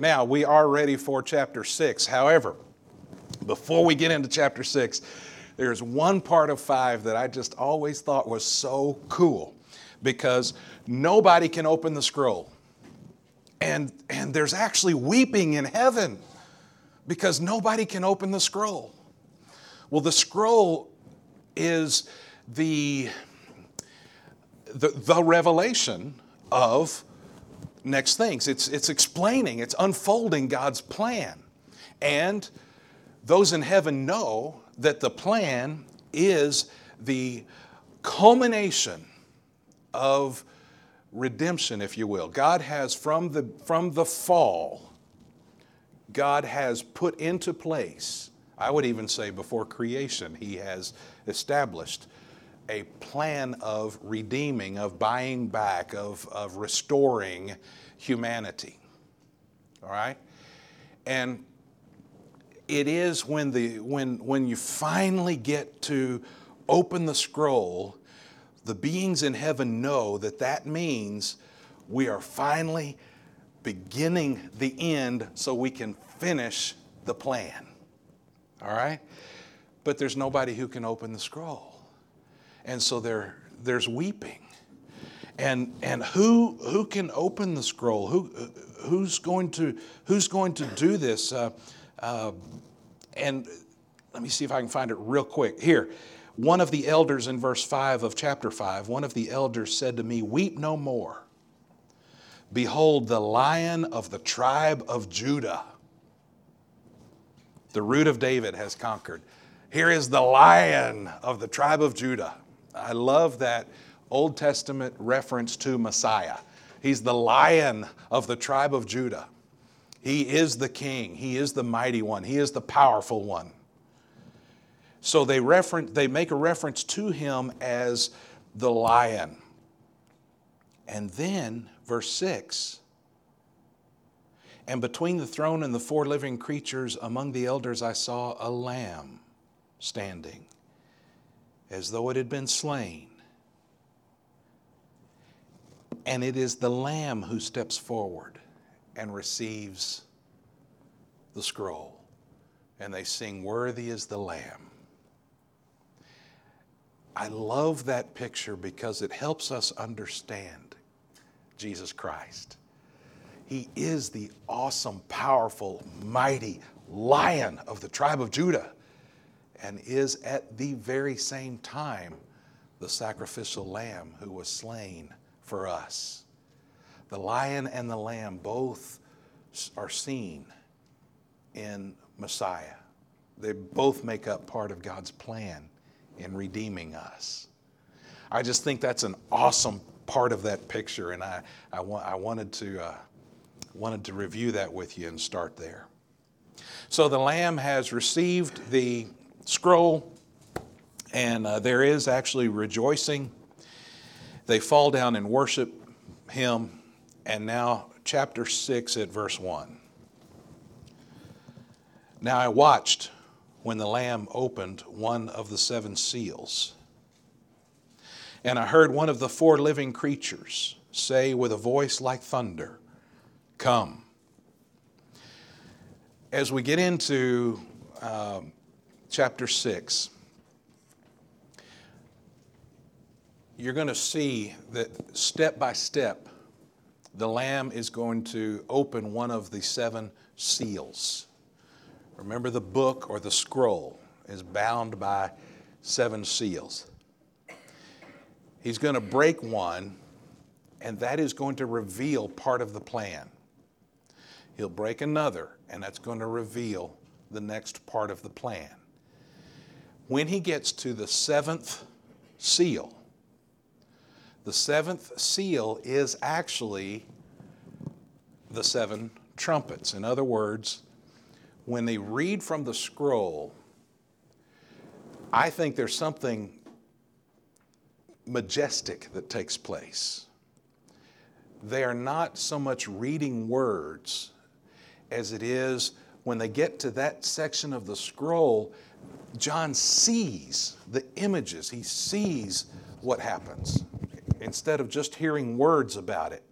Now, we are ready for chapter 6. However, before we get into chapter 6, there's one part of 5 that I just always thought was so cool because nobody can open the scroll. And, and there's actually weeping in heaven because nobody can open the scroll. Well, the scroll is the, the, the revelation of next things. It's, it's explaining, it's unfolding God's plan. And those in heaven know that the plan is the culmination of redemption, if you will. God has, from the, from the fall, God has put into place, I would even say before creation, He has established a plan of redeeming, of buying back, of, of restoring humanity. All right? And it is when, the, when, when you finally get to open the scroll, the beings in heaven know that that means we are finally beginning the end so we can finish the plan. All right? But there's nobody who can open the scroll. And so there, there's weeping. And, and who, who can open the scroll? Who, who's, going to, who's going to do this? Uh, uh, and let me see if I can find it real quick. Here, one of the elders in verse 5 of chapter 5, one of the elders said to me, Weep no more. Behold, the lion of the tribe of Judah, the root of David, has conquered. Here is the lion of the tribe of Judah. I love that Old Testament reference to Messiah. He's the lion of the tribe of Judah. He is the king, he is the mighty one, he is the powerful one. So they, reference, they make a reference to him as the lion. And then, verse 6 And between the throne and the four living creatures among the elders, I saw a lamb standing, as though it had been slain. And it is the lamb who steps forward and receives the scroll. And they sing, Worthy is the lamb. I love that picture because it helps us understand Jesus Christ. He is the awesome, powerful, mighty lion of the tribe of Judah and is at the very same time the sacrificial lamb who was slain for us. The lion and the lamb both are seen in Messiah. They both make up part of God's plan in redeeming us. I just think that's an awesome part of that picture, and I, I, wa- I wanted, to, uh, wanted to review that with you and start there. So the Lamb has received the scroll, and uh, there is actually rejoicing. They fall down and worship him, and now chapter 6 at verse 1. Now I watched when the Lamb opened one of the seven seals. And I heard one of the four living creatures say with a voice like thunder, Come. As we get into um, chapter 6, you're going to see that step by step, the Lamb is going to open one of the seven seals. Remember, the book or the scroll is bound by seven seals. He's going to break one, and that is going to reveal part of the plan. He'll break another, and that's going to reveal the next part of the plan. When he gets to the seventh seal, the seventh seal is actually the seven trumpets. In other words, when they read from the scroll, I think there's something majestic that takes place. They are not so much reading words as it is when they get to that section of the scroll, John sees the images, he sees what happens. Instead of just hearing words about it,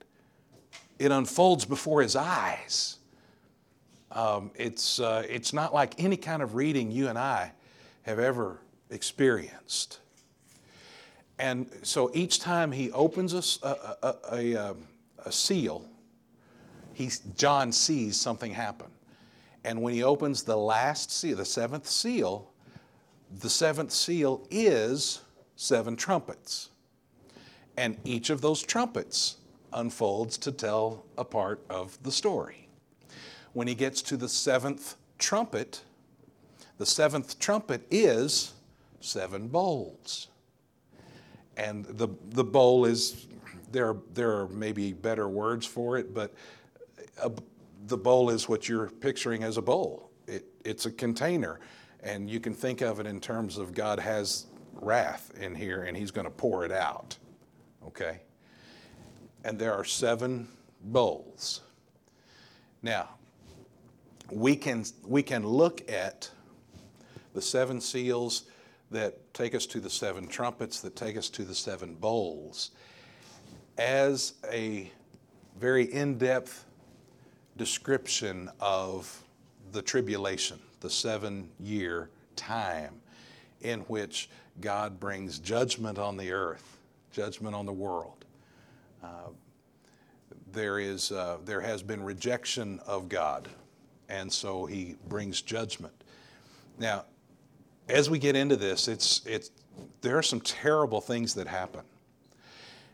it unfolds before his eyes Um, it's, uh, it's not like any kind of reading you and I have ever experienced. And so each time he opens a, a, a, um, a seal, he's, John sees something happen. And when he opens the last seal, the seventh seal, the seventh seal is seven trumpets. And each of those trumpets unfolds to tell a part of the story. When he gets to the seventh trumpet, the seventh trumpet is seven bowls. And the, the bowl is, there, there are maybe better words for it, but a, the bowl is what you're picturing as a bowl. It, it's a container, and you can think of it in terms of God has wrath in here and he's going to pour it out. Okay? And there are seven bowls. Now, we can, we can look at the seven seals that take us to the seven trumpets, that take us to the seven bowls, as a very in depth description of the tribulation, the seven year time in which God brings judgment on the earth, judgment on the world. Uh, there, is, uh, there has been rejection of God, and so he brings judgment. Now, as we get into this, it's, it's, there are some terrible things that happen.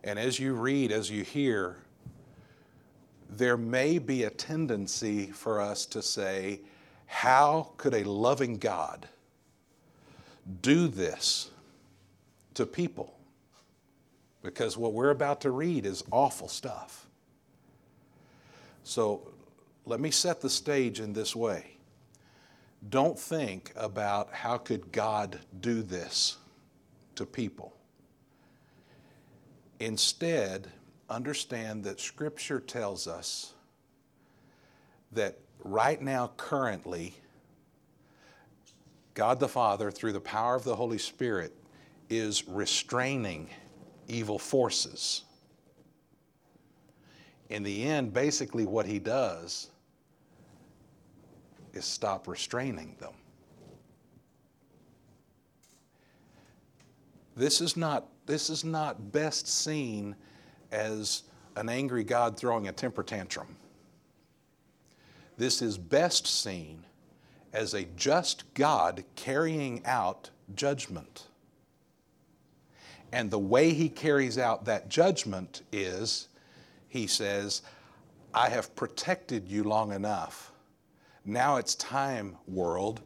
And as you read, as you hear, there may be a tendency for us to say, How could a loving God do this to people? Because what we're about to read is awful stuff. So let me set the stage in this way. Don't think about how could God do this to people. Instead, understand that Scripture tells us that right now, currently, God the Father, through the power of the Holy Spirit, is restraining evil forces. In the end, basically, what He does is stop restraining them. This is not, this is not best seen as an angry God throwing a temper tantrum. This is best seen as a just God carrying out judgment. And the way he carries out that judgment is he says, I have protected you long enough. Now it's time, world,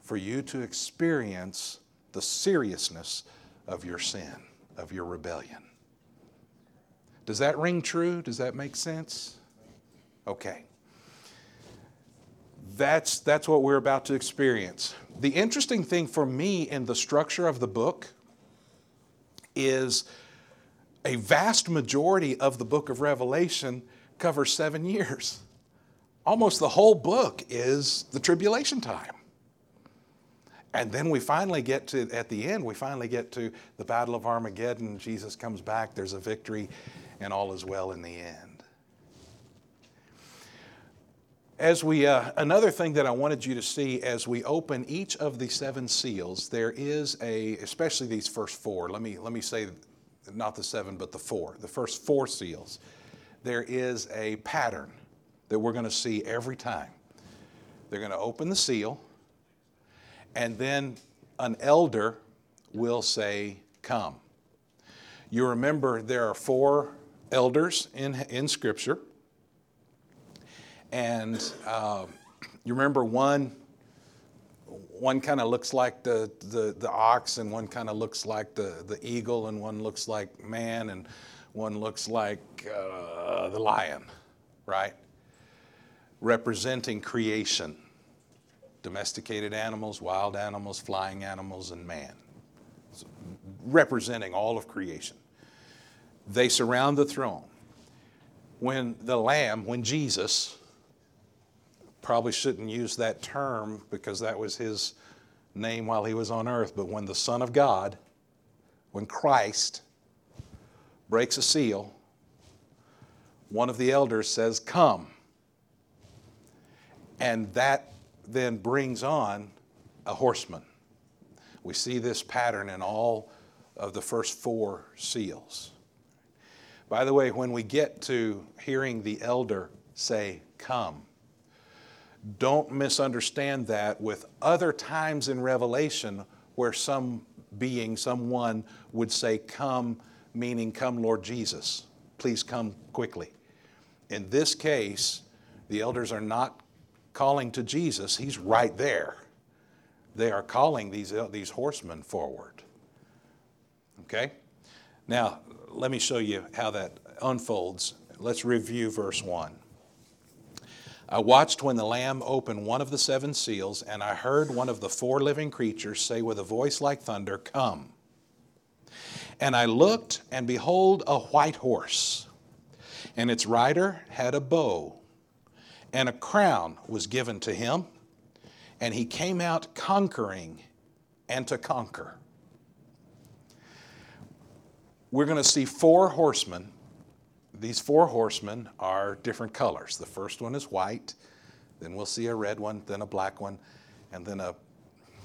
for you to experience the seriousness of your sin, of your rebellion. Does that ring true? Does that make sense? Okay. That's, that's what we're about to experience. The interesting thing for me in the structure of the book is a vast majority of the book of Revelation covers seven years. Almost the whole book is the tribulation time. And then we finally get to, at the end, we finally get to the Battle of Armageddon. Jesus comes back, there's a victory, and all is well in the end. As we, uh, another thing that I wanted you to see as we open each of the seven seals, there is a, especially these first four. Let me let me say, not the seven, but the four. The first four seals. There is a pattern that we're going to see every time. They're going to open the seal, and then an elder will say, "Come." You remember there are four elders in, in Scripture. And uh, you remember one, one kind of looks like the, the, the ox, and one kind of looks like the, the eagle, and one looks like man, and one looks like uh, the lion, right? Representing creation domesticated animals, wild animals, flying animals, and man. So representing all of creation. They surround the throne. When the Lamb, when Jesus, probably shouldn't use that term because that was his name while he was on earth, but when the Son of God, when Christ breaks a seal, one of the elders says, Come. And that then brings on a horseman. We see this pattern in all of the first four seals. By the way, when we get to hearing the elder say, Come, don't misunderstand that with other times in Revelation where some being, someone would say, Come, meaning, Come, Lord Jesus. Please come quickly. In this case, the elders are not calling to Jesus, He's right there. They are calling these, these horsemen forward. Okay? Now, let me show you how that unfolds. Let's review verse 1. I watched when the Lamb opened one of the seven seals, and I heard one of the four living creatures say with a voice like thunder, Come. And I looked, and behold, a white horse, and its rider had a bow, and a crown was given to him, and he came out conquering and to conquer. We're going to see four horsemen these four horsemen are different colors. The first one is white, then we'll see a red one, then a black one, and then a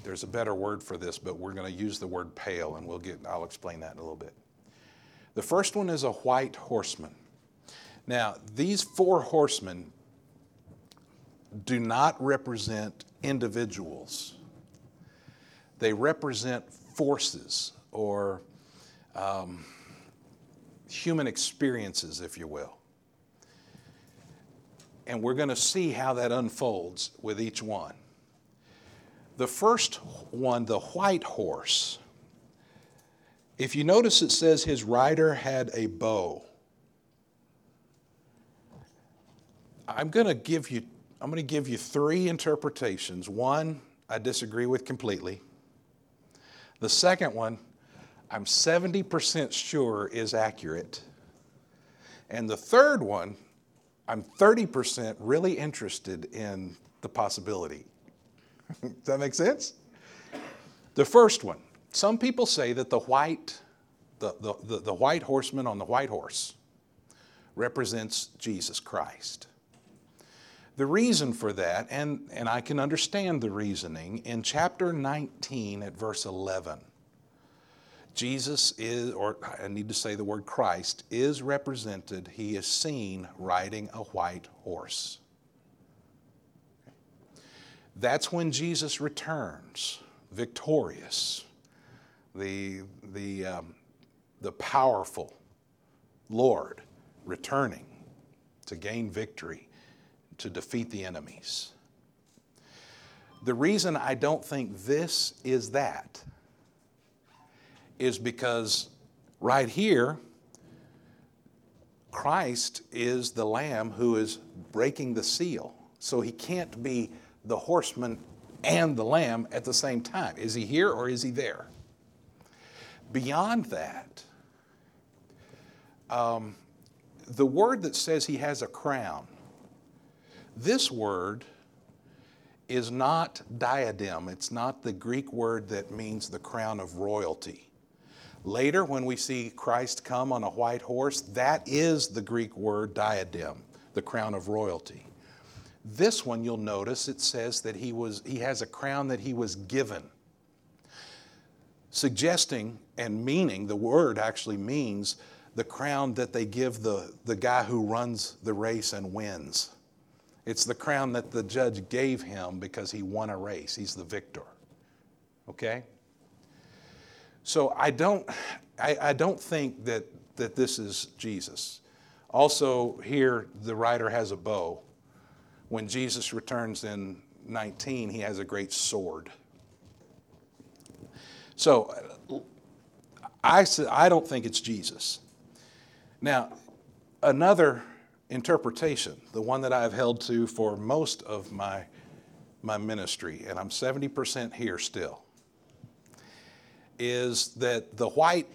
there's a better word for this, but we're going to use the word pale and we'll get I'll explain that in a little bit. The first one is a white horseman. Now, these four horsemen do not represent individuals. They represent forces or um, human experiences, if you will. And we're going to see how that unfolds with each one. The first one, the white horse, if you notice it says his rider had a bow. I'm going to give you I'm going to give you three interpretations. One I disagree with completely. The second one I'm 70% sure is accurate. And the third one, I'm 30% really interested in the possibility. Does that make sense? The first one, some people say that the white, the, the, the, the white horseman on the white horse represents Jesus Christ. The reason for that, and, and I can understand the reasoning, in chapter 19 at verse 11, Jesus is, or I need to say the word Christ, is represented, he is seen riding a white horse. That's when Jesus returns victorious, the, the, um, the powerful Lord returning to gain victory, to defeat the enemies. The reason I don't think this is that is because right here, Christ is the lamb who is breaking the seal. So he can't be the horseman and the lamb at the same time. Is he here or is he there? Beyond that, um, the word that says he has a crown, this word is not diadem. It's not the Greek word that means the crown of royalty. Later, when we see Christ come on a white horse, that is the Greek word diadem, the crown of royalty. This one, you'll notice, it says that he, was, he has a crown that he was given, suggesting and meaning, the word actually means the crown that they give the, the guy who runs the race and wins. It's the crown that the judge gave him because he won a race. He's the victor. Okay? So I don't, I, I don't think that, that this is Jesus. Also, here the writer has a bow. When Jesus returns in 19, he has a great sword. So I, I don't think it's Jesus. Now, another interpretation, the one that I've held to for most of my, my ministry, and I'm 70% here still, is that the white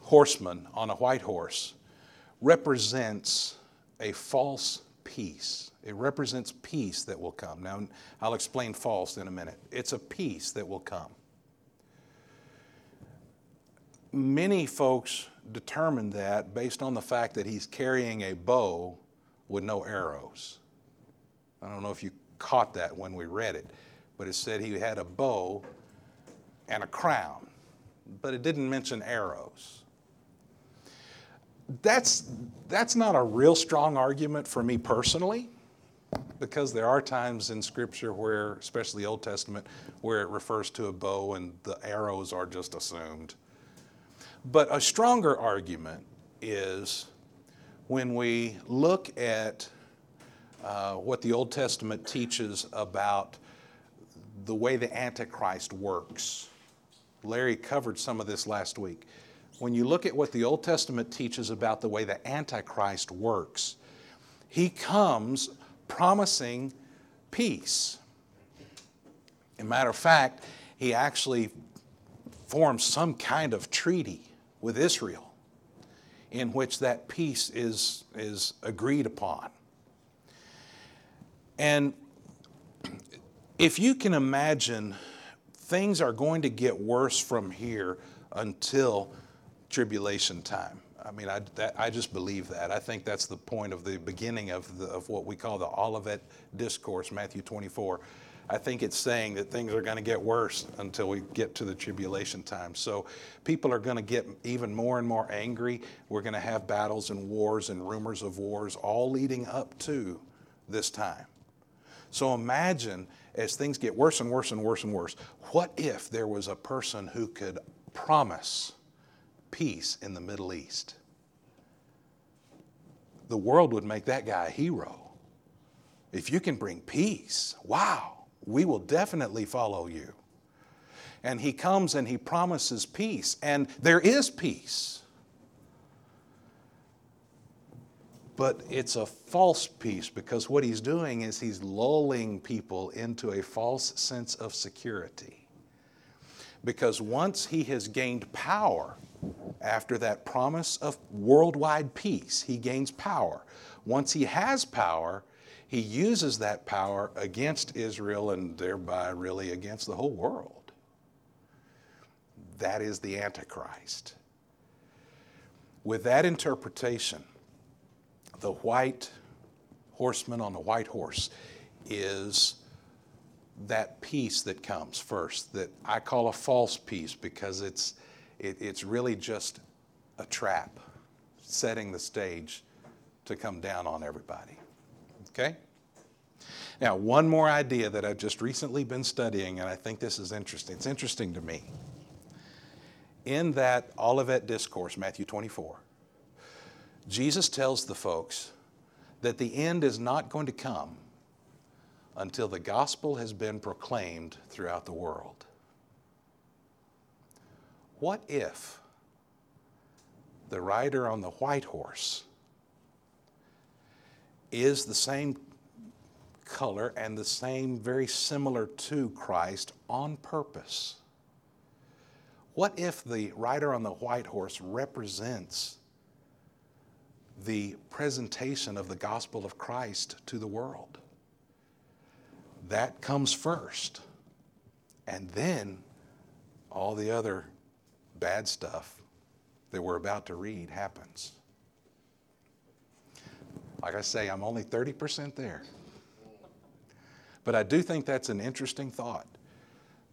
horseman on a white horse represents a false peace. It represents peace that will come. Now, I'll explain false in a minute. It's a peace that will come. Many folks determine that based on the fact that he's carrying a bow with no arrows. I don't know if you caught that when we read it, but it said he had a bow and a crown, but it didn't mention arrows. That's, that's not a real strong argument for me personally, because there are times in Scripture where, especially the Old Testament, where it refers to a bow and the arrows are just assumed. But a stronger argument is when we look at uh, what the Old Testament teaches about the way the Antichrist works. Larry covered some of this last week. When you look at what the Old Testament teaches about the way the Antichrist works, he comes promising peace. As a matter of fact, he actually forms some kind of treaty with Israel in which that peace is, is agreed upon. And if you can imagine, things are going to get worse from here until tribulation time. I mean, I, that, I just believe that. I think that's the point of the beginning of, the, of what we call the Olivet Discourse, Matthew 24. I think it's saying that things are going to get worse until we get to the tribulation time. So people are going to get even more and more angry. We're going to have battles and wars and rumors of wars all leading up to this time. So imagine as things get worse and worse and worse and worse, what if there was a person who could promise peace in the Middle East? The world would make that guy a hero. If you can bring peace, wow, we will definitely follow you. And he comes and he promises peace, and there is peace. But it's a false peace because what he's doing is he's lulling people into a false sense of security. Because once he has gained power, after that promise of worldwide peace, he gains power. Once he has power, he uses that power against Israel and thereby really against the whole world. That is the Antichrist. With that interpretation, the white horseman on the white horse is that peace that comes first, that I call a false peace because it's, it, it's really just a trap setting the stage to come down on everybody. Okay? Now, one more idea that I've just recently been studying, and I think this is interesting. It's interesting to me. In that Olivet Discourse, Matthew 24, Jesus tells the folks that the end is not going to come until the gospel has been proclaimed throughout the world. What if the rider on the white horse is the same color and the same, very similar to Christ on purpose? What if the rider on the white horse represents the presentation of the gospel of Christ to the world. That comes first. And then all the other bad stuff that we're about to read happens. Like I say, I'm only 30% there. But I do think that's an interesting thought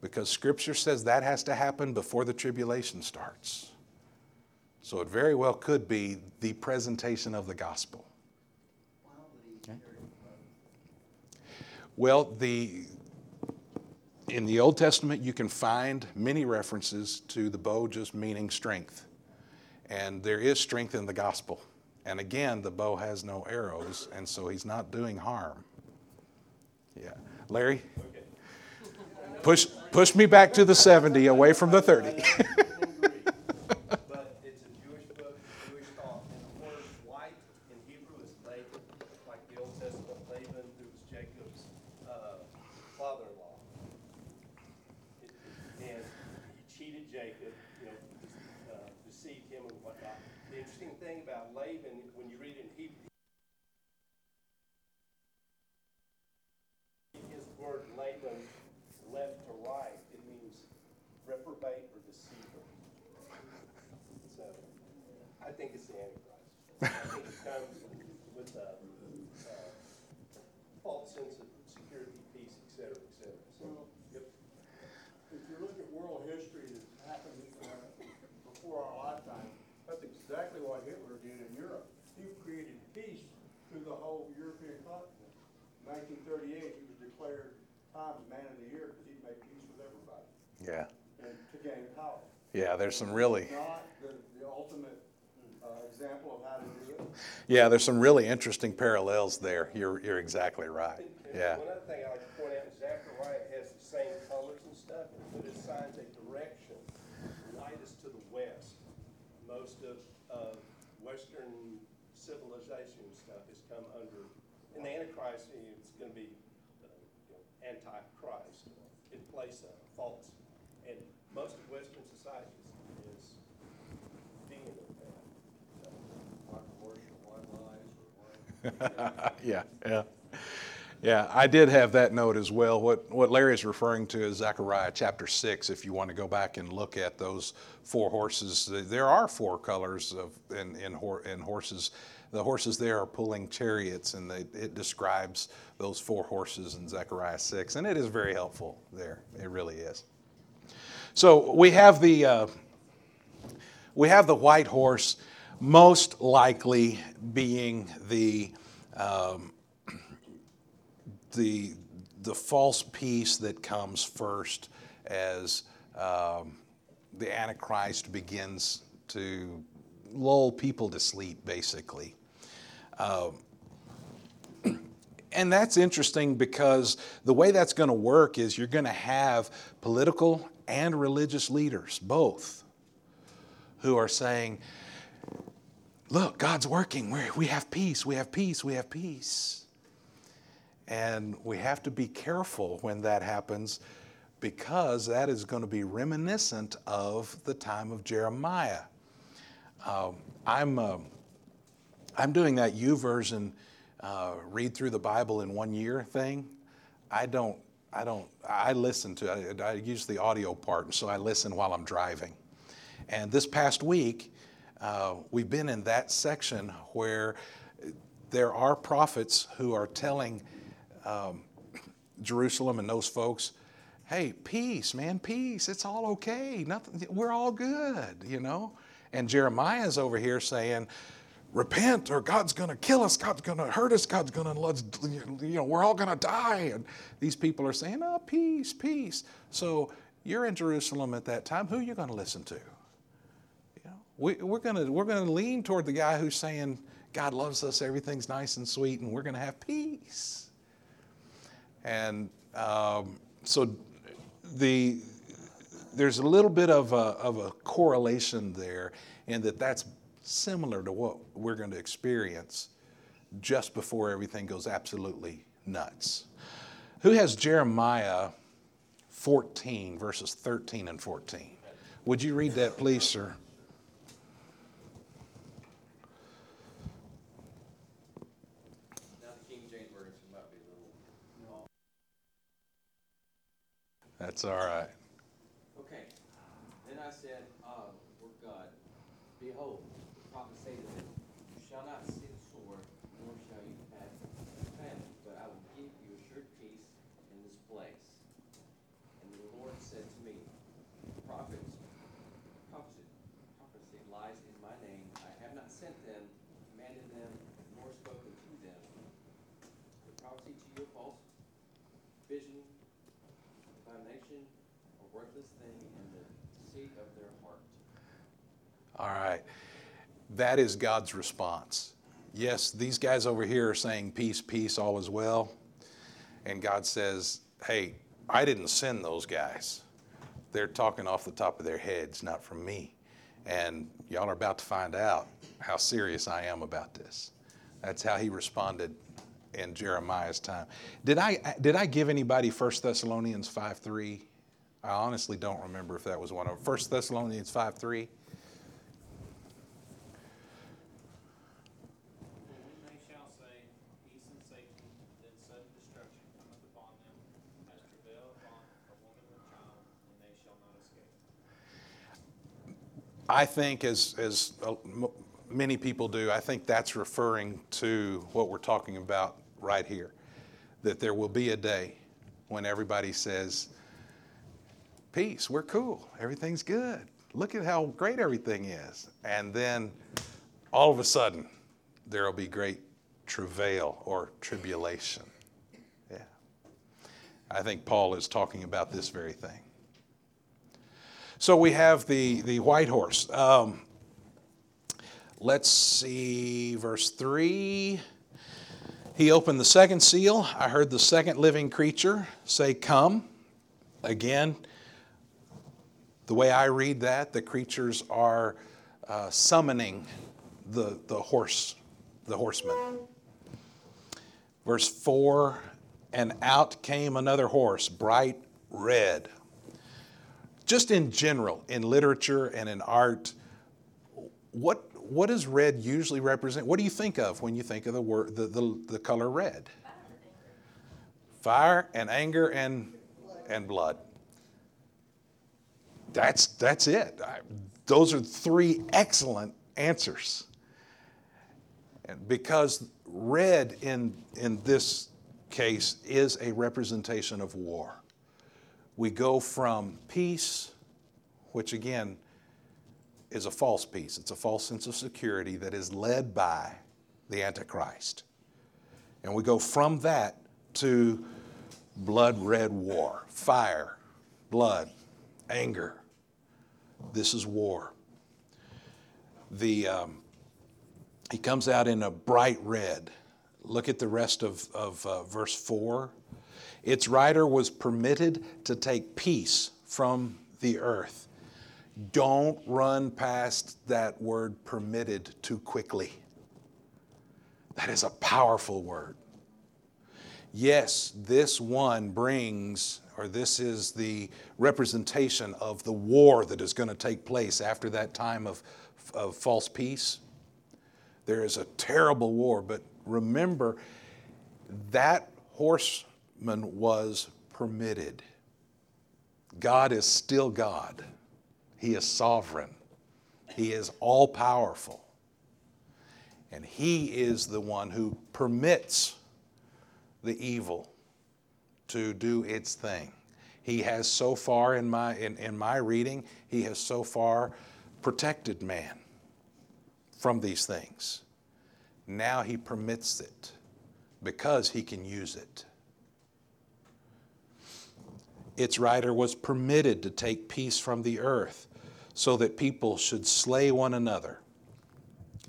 because Scripture says that has to happen before the tribulation starts. So it very well could be the presentation of the gospel. Okay. Well, the, in the Old Testament, you can find many references to the bow just meaning strength. And there is strength in the gospel. And again, the bow has no arrows, and so he's not doing harm. Yeah. Larry? Okay. Push, push me back to the 70, away from the 30. I think it's the Antichrist. I think it comes with a, a false sense of security, peace, et cetera, et cetera. So, yep. If you look at world history that's happened before our lifetime, that's exactly what Hitler did in Europe. He created peace through the whole European continent. In 1938, he was declared Times Man of the Year because he made peace with everybody. Yeah. And to gain power. Yeah, there's some really. Not example of how to do it. Yeah, there's some really interesting parallels there. You're you're exactly right. Yeah. One other thing I like to point out, Zechariah has the same colors and stuff, but it signs a direction. Light is to the west. Most of, of Western civilization stuff has come under, and the Antichrist is gonna be, uh, you know, anti-Christ in place of false. And most of Western societies is dealing with that. So, One commercial, one lies, or one. yeah, yeah. Yeah, I did have that note as well. What, what Larry is referring to is Zechariah chapter 6. If you want to go back and look at those four horses, there are four colors of, in, in, in horses. The horses there are pulling chariots, and they, it describes those four horses in Zechariah 6. And it is very helpful there. It really is. So we have the, uh, we have the white horse, most likely being the. Um, the, the false peace that comes first as um, the Antichrist begins to lull people to sleep, basically. Um, and that's interesting because the way that's going to work is you're going to have political and religious leaders, both, who are saying, Look, God's working. we we have peace. We have peace. We have peace. And we have to be careful when that happens because that is going to be reminiscent of the time of Jeremiah. Um, I'm, uh, I'm doing that YouVersion uh, read through the Bible in one year thing. I don't, I don't, I listen to it. I use the audio part, and so I listen while I'm driving. And this past week, uh, we've been in that section where there are prophets who are telling um, Jerusalem and those folks, hey, peace, man, peace. It's all okay. Nothing. We're all good, you know. And Jeremiah's over here saying, repent or God's going to kill us. God's going to hurt us. God's going to let's, you know, we're all going to die. And these people are saying, oh, peace, peace. So you're in Jerusalem at that time. Who are you going to listen to? We, we're going we're going to lean toward the guy who's saying God loves us, everything's nice and sweet, and we're going to have peace. And um, so the, there's a little bit of a, of a correlation there in that that's similar to what we're going to experience just before everything goes absolutely nuts. Who has Jeremiah 14, verses 13 and 14? Would you read that, please, sir? That's all right. Okay. Then I said, Ah, Lord God, behold, the prophet say to them, You shall not see the sword, nor shall you pass famine, but I will give you assured peace in this place. And the Lord said to me, The Prophets, prophecy, prophecy lies in my name. I have not sent them, commanded them, nor spoken to them. The prophecy to you a false vision nation, worthless thing in the seat of their heart. All right. That is God's response. Yes, these guys over here are saying peace, peace, all is well. And God says, hey, I didn't send those guys. They're talking off the top of their heads, not from me. And y'all are about to find out how serious I am about this. That's how he responded in Jeremiah's time. Did I, did I give anybody 1 Thessalonians 5 3? I honestly don't remember if that was one of them. 1 Thessalonians 5 3. I think, as, as uh, many people do, I think that's referring to what we're talking about right here. That there will be a day when everybody says, Peace, we're cool, everything's good. Look at how great everything is. And then all of a sudden, there will be great travail or tribulation. Yeah. I think Paul is talking about this very thing. So we have the, the white horse. Um, let's see, verse 3. He opened the second seal. I heard the second living creature say, Come. Again, the way I read that, the creatures are uh, summoning the, the horse, the horseman. Verse 4 And out came another horse, bright red. Just in general, in literature and in art, what, what does red usually represent? What do you think of when you think of the, word, the, the, the color red? Fire and anger and, and blood. That's, that's it. I, those are three excellent answers. And because red in, in this case is a representation of war. We go from peace, which again is a false peace, it's a false sense of security that is led by the Antichrist. And we go from that to blood red war, fire, blood, anger. This is war. The, um, he comes out in a bright red. Look at the rest of, of uh, verse 4. Its rider was permitted to take peace from the earth. Don't run past that word permitted too quickly. That is a powerful word. Yes, this one brings, or this is the representation of the war that is going to take place after that time of, of false peace. There is a terrible war, but remember that horseman was permitted. God is still God, He is sovereign, He is all powerful. And He is the one who permits the evil to do its thing. He has so far, in my, in, in my reading, He has so far protected man from these things. Now he permits it because he can use it. Its writer was permitted to take peace from the earth so that people should slay one another.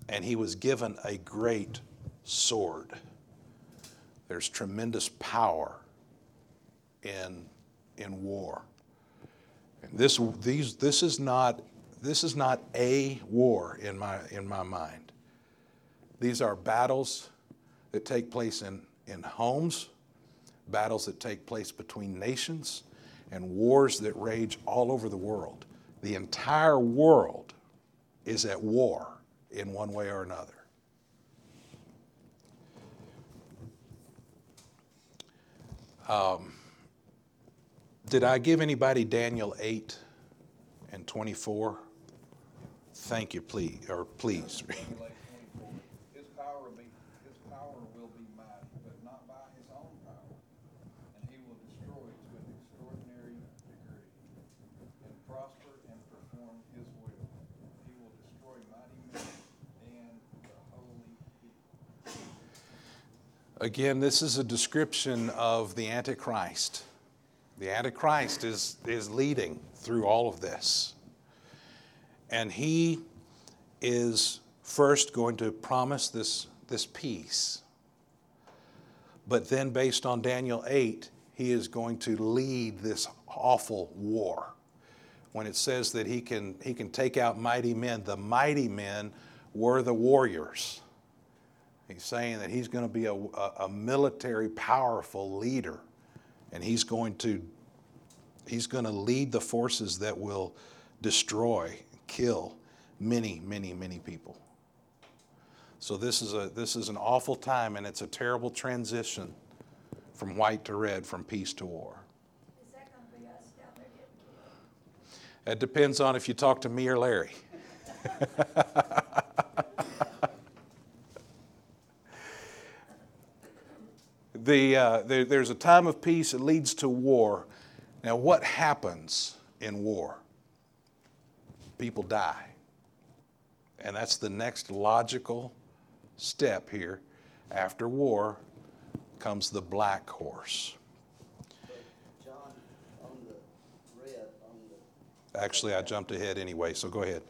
And he was given a great sword. There's tremendous power in, in war. And this, these, this is not this is not a war in my, in my mind. These are battles that take place in, in homes, battles that take place between nations, and wars that rage all over the world. The entire world is at war in one way or another. Um, did I give anybody Daniel 8 and 24? Thank you, please, or please. His power will be, his power will be mighty, but not by his own power. And he will destroy to an extraordinary degree, and prosper and perform his will. He will destroy mighty men and the holy people. Again, this is a description of the Antichrist. The Antichrist is, is leading through all of this. And he is first going to promise this, this peace. But then, based on Daniel 8, he is going to lead this awful war. When it says that he can, he can take out mighty men, the mighty men were the warriors. He's saying that he's going to be a, a, a military, powerful leader, and he's going to he's going to lead the forces that will destroy kill many, many, many people. So this is a this is an awful time, and it's a terrible transition from white to red, from peace to war. Is that gonna be us down there getting killed? It depends on if you talk to me or Larry. the, uh, there, there's a time of peace that leads to war. Now, what happens in war? People die. And that's the next logical step here. After war comes the black horse. John, the red, the... Actually, I jumped ahead anyway, so go ahead.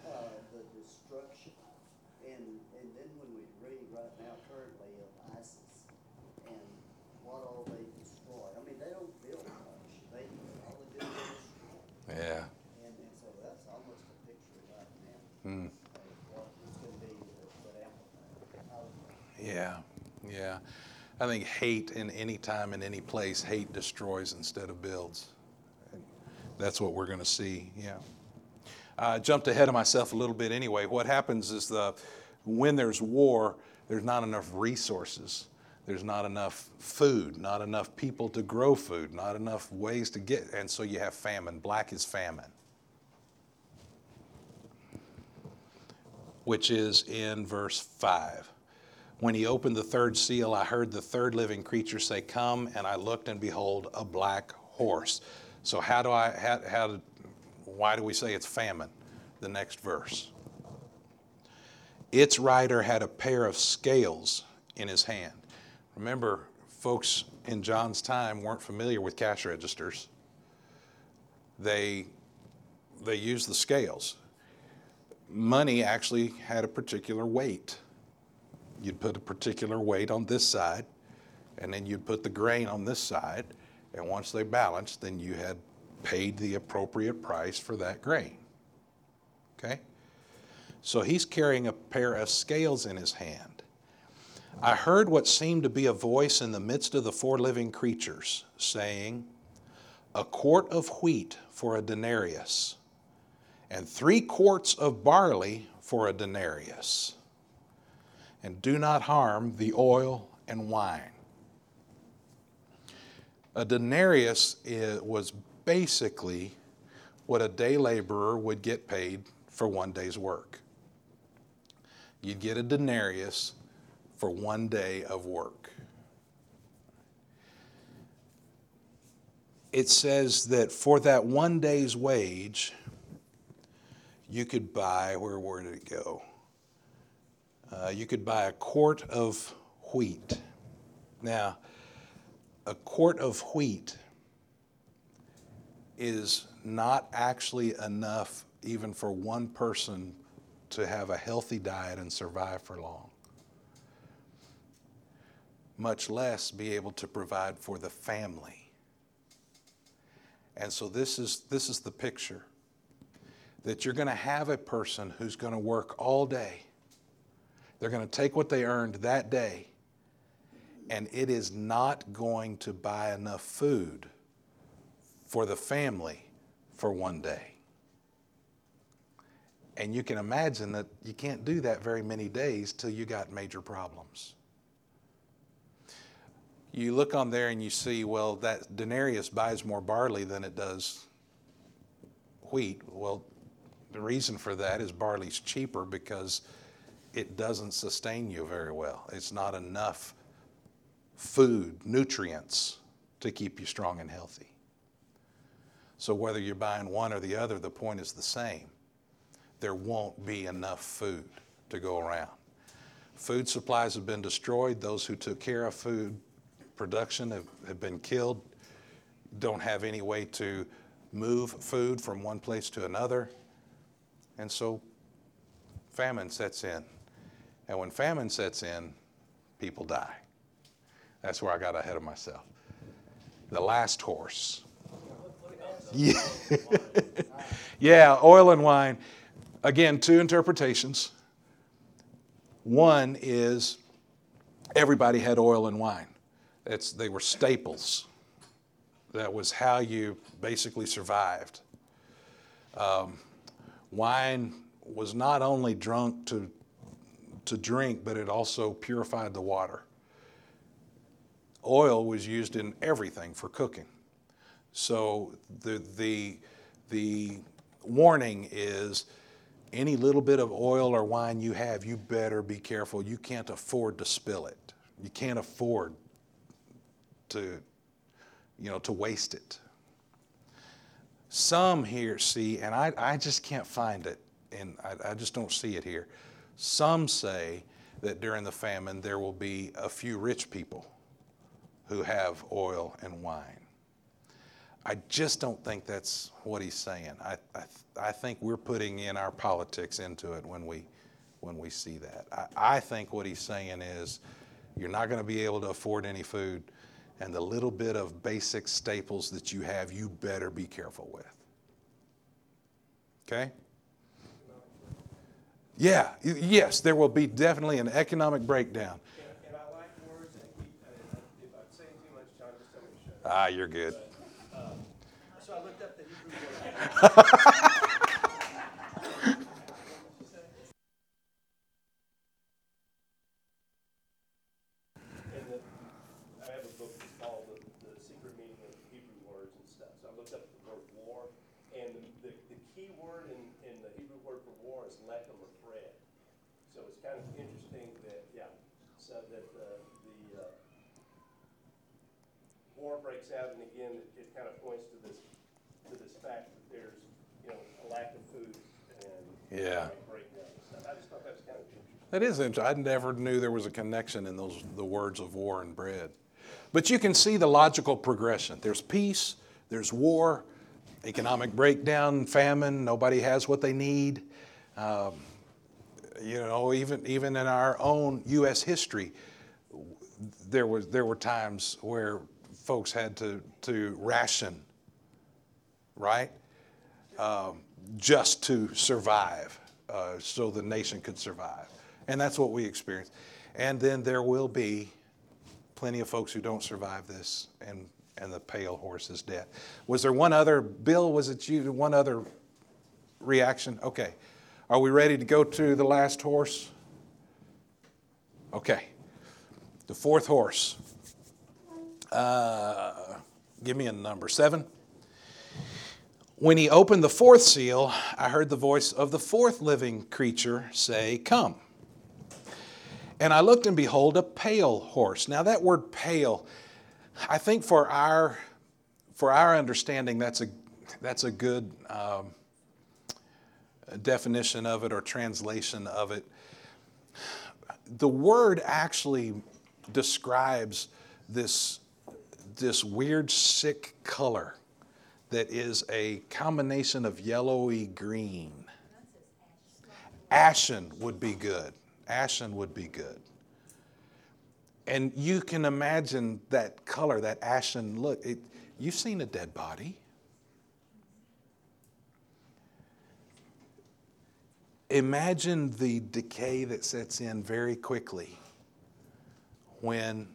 I think hate in any time in any place, hate destroys instead of builds. And That's what we're going to see. Yeah. I jumped ahead of myself a little bit anyway. What happens is the when there's war, there's not enough resources. There's not enough food, not enough people to grow food, not enough ways to get, and so you have famine. Black is famine. which is in verse 5. When he opened the third seal, I heard the third living creature say, Come, and I looked, and behold, a black horse. So, how do I, how, how why do we say it's famine? The next verse. Its rider had a pair of scales in his hand. Remember, folks in John's time weren't familiar with cash registers. They, they used the scales money actually had a particular weight. You'd put a particular weight on this side, and then you'd put the grain on this side, and once they balanced, then you had paid the appropriate price for that grain. Okay? So he's carrying a pair of scales in his hand. I heard what seemed to be a voice in the midst of the four living creatures saying, A quart of wheat for a denarius and three quarts of barley for a denarius. And do not harm the oil and wine. A denarius was basically what a day laborer would get paid for one day's work. You'd get a denarius for one day of work. It says that for that one day's wage, you could buy, where, where did it go? Uh, you could buy a quart of wheat. Now, a quart of wheat is not actually enough even for one person to have a healthy diet and survive for long, much less be able to provide for the family. And so this is, this is the picture that you're going to have a person who's going to work all day. They're going to take what they earned that day, and it is not going to buy enough food for the family for one day. And you can imagine that you can't do that very many days till you got major problems. You look on there and you see, well, that denarius buys more barley than it does wheat. Well, the reason for that is barley's cheaper because it doesn't sustain you very well. It's not enough food, nutrients to keep you strong and healthy. So whether you're buying one or the other, the point is the same. There won't be enough food to go around. Food supplies have been destroyed. Those who took care of food production have, have been killed, don't have any way to move food from one place to another. And so famine sets in. And when famine sets in, people die. That's where I got ahead of myself. The last horse. Yeah, yeah oil and wine. Again, two interpretations. One is everybody had oil and wine. It's, they were staples. That was how you basically survived. Um, wine was not only drunk to, to drink, but it also purified the water. Oil was used in everything for cooking. So the, the, the warning is any little bit of oil or wine you have, you better be careful. You can't afford to spill it. You can't afford to, you know, to waste it. Some here see, and I, I just can't find it, and I, I just don't see it here. Some say that during the famine there will be a few rich people who have oil and wine. I just don't think that's what he's saying. I, I, I think we're putting in our politics into it when we, when we see that. I, I think what he's saying is you're not going to be able to afford any food, and the little bit of basic staples that you have, you better be careful with. Okay? Yeah, yes, there will be definitely an economic breakdown. And, and like keep, uh, if I'm saying too much, John, just tell me to shut up. Ah, you're good. So I looked up the Hebrew word. And the, I have a book that's called the, the Secret Meaning of Hebrew Words and stuff. So I looked up the word war, and the, the, the key word in, in the Hebrew word for war is lechem or thread. So it's kind of interesting that, yeah, so that, uh, the, uh, war breaks out, and again, it, it kind of points to this, to this fact that there's, you know, a lack of food and. Yeah. economic breakdown and stuff. I just thought that was kind of interesting. That is interesting. I never knew there was a connection in those the words of war and bread. But you can see the logical progression. There's peace, there's war, economic breakdown, famine, nobody has what they need. Um, you know, even even in our own U.S. history, there was there were times where folks had to to ration, right, um, just to survive, uh, so the nation could survive, and that's what we experience. And then there will be plenty of folks who don't survive this, and and the pale horse is dead. Was there one other Bill? Was it you? One other reaction? Okay. Are we ready to go to the last horse? Okay. The fourth horse. Uh, give me a number. Seven. When he opened the fourth seal, I heard the voice of the fourth living creature say, Come. And I looked and behold a pale horse. Now that word pale, I think for our for our understanding, that's a that's a good um, definition of it or translation of it. The word actually describes this this weird sick color that is a combination of yellowy green. Ashen would be good. Ashen would be good. And you can imagine that color, that ashen look. It, you've seen a dead body. Imagine the decay that sets in very quickly when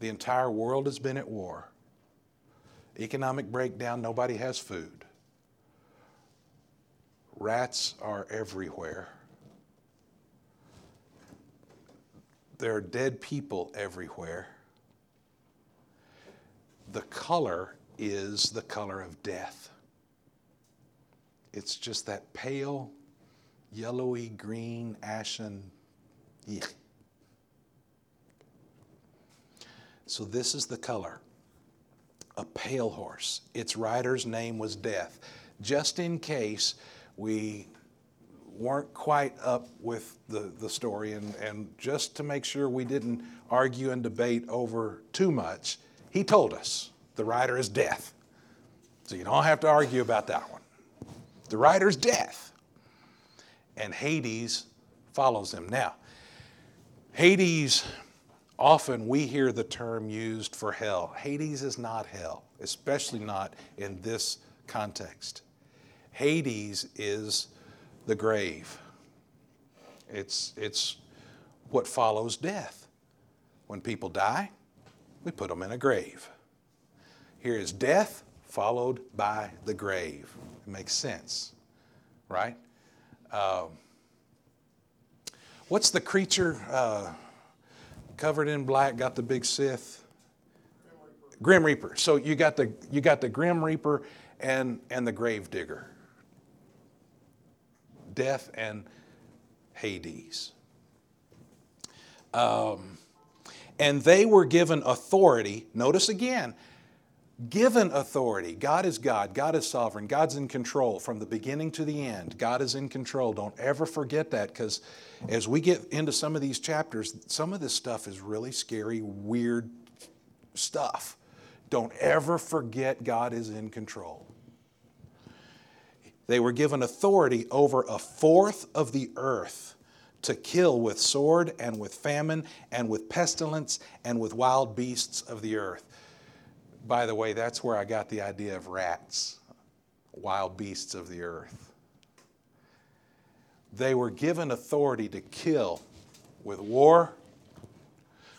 the entire world has been at war, economic breakdown, nobody has food, rats are everywhere. There are dead people everywhere. The color is the color of death. It's just that pale, yellowy green, ashen. Eek. So, this is the color a pale horse. Its rider's name was Death. Just in case we weren't quite up with the, the story, and, and just to make sure we didn't argue and debate over too much, he told us the rider is death. So you don't have to argue about that one. The rider's death. And Hades follows him. Now, Hades, often we hear the term used for hell. Hades is not hell, especially not in this context. Hades is the grave. It's, it's what follows death. When people die, we put them in a grave. Here is death followed by the grave. It makes sense, right? Um, what's the creature uh, covered in black, got the big scythe? Grim Reaper. So you got the you got the Grim Reaper and and the Grave Digger death and Hades. Um, and they were given authority. Notice again, given authority. God is God. God is sovereign. God's in control from the beginning to the end. God is in control. Don't ever forget that because as we get into some of these chapters, some of this stuff is really scary, weird stuff. Don't ever forget God is in control. They were given authority over a fourth of the earth to kill with sword and with famine and with pestilence and with wild beasts of the earth. By the way, that's where I got the idea of rats, wild beasts of the earth. They were given authority to kill with war,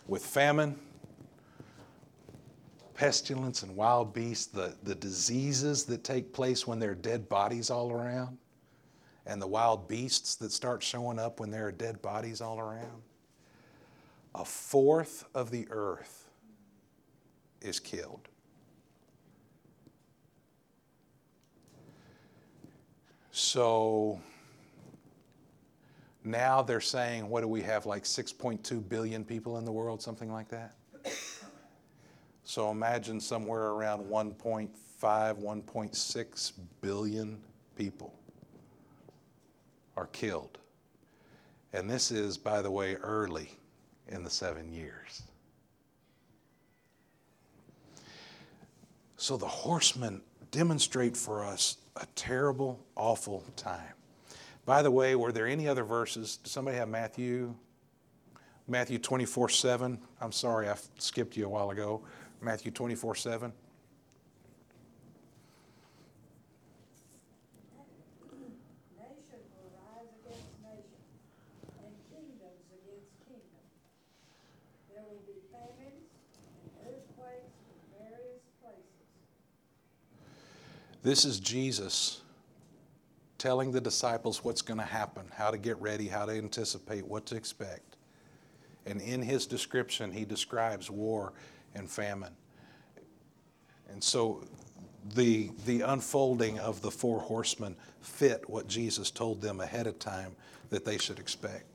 with famine, pestilence, and wild beasts, the, the diseases that take place when there are dead bodies all around, and the wild beasts that start showing up when there are dead bodies all around. A fourth of the earth is killed. So now they're saying, what do we have, like 6.2 billion people in the world, something like that? So imagine somewhere around 1.5, 1.6 billion people are killed. And this is, by the way, early in the seven years. So the horsemen demonstrate for us a terrible, awful time. By the way, were there any other verses? Does somebody have Matthew? Matthew 24 7. I'm sorry, I skipped you a while ago. Matthew 24 7. Nation will rise against nation, and kingdoms against kingdom. There will be famines and earthquakes in various places. This is Jesus telling the disciples what's going to happen, how to get ready, how to anticipate, what to expect. And in his description, he describes war and famine. And so the, the unfolding of the four horsemen fit what Jesus told them ahead of time that they should expect.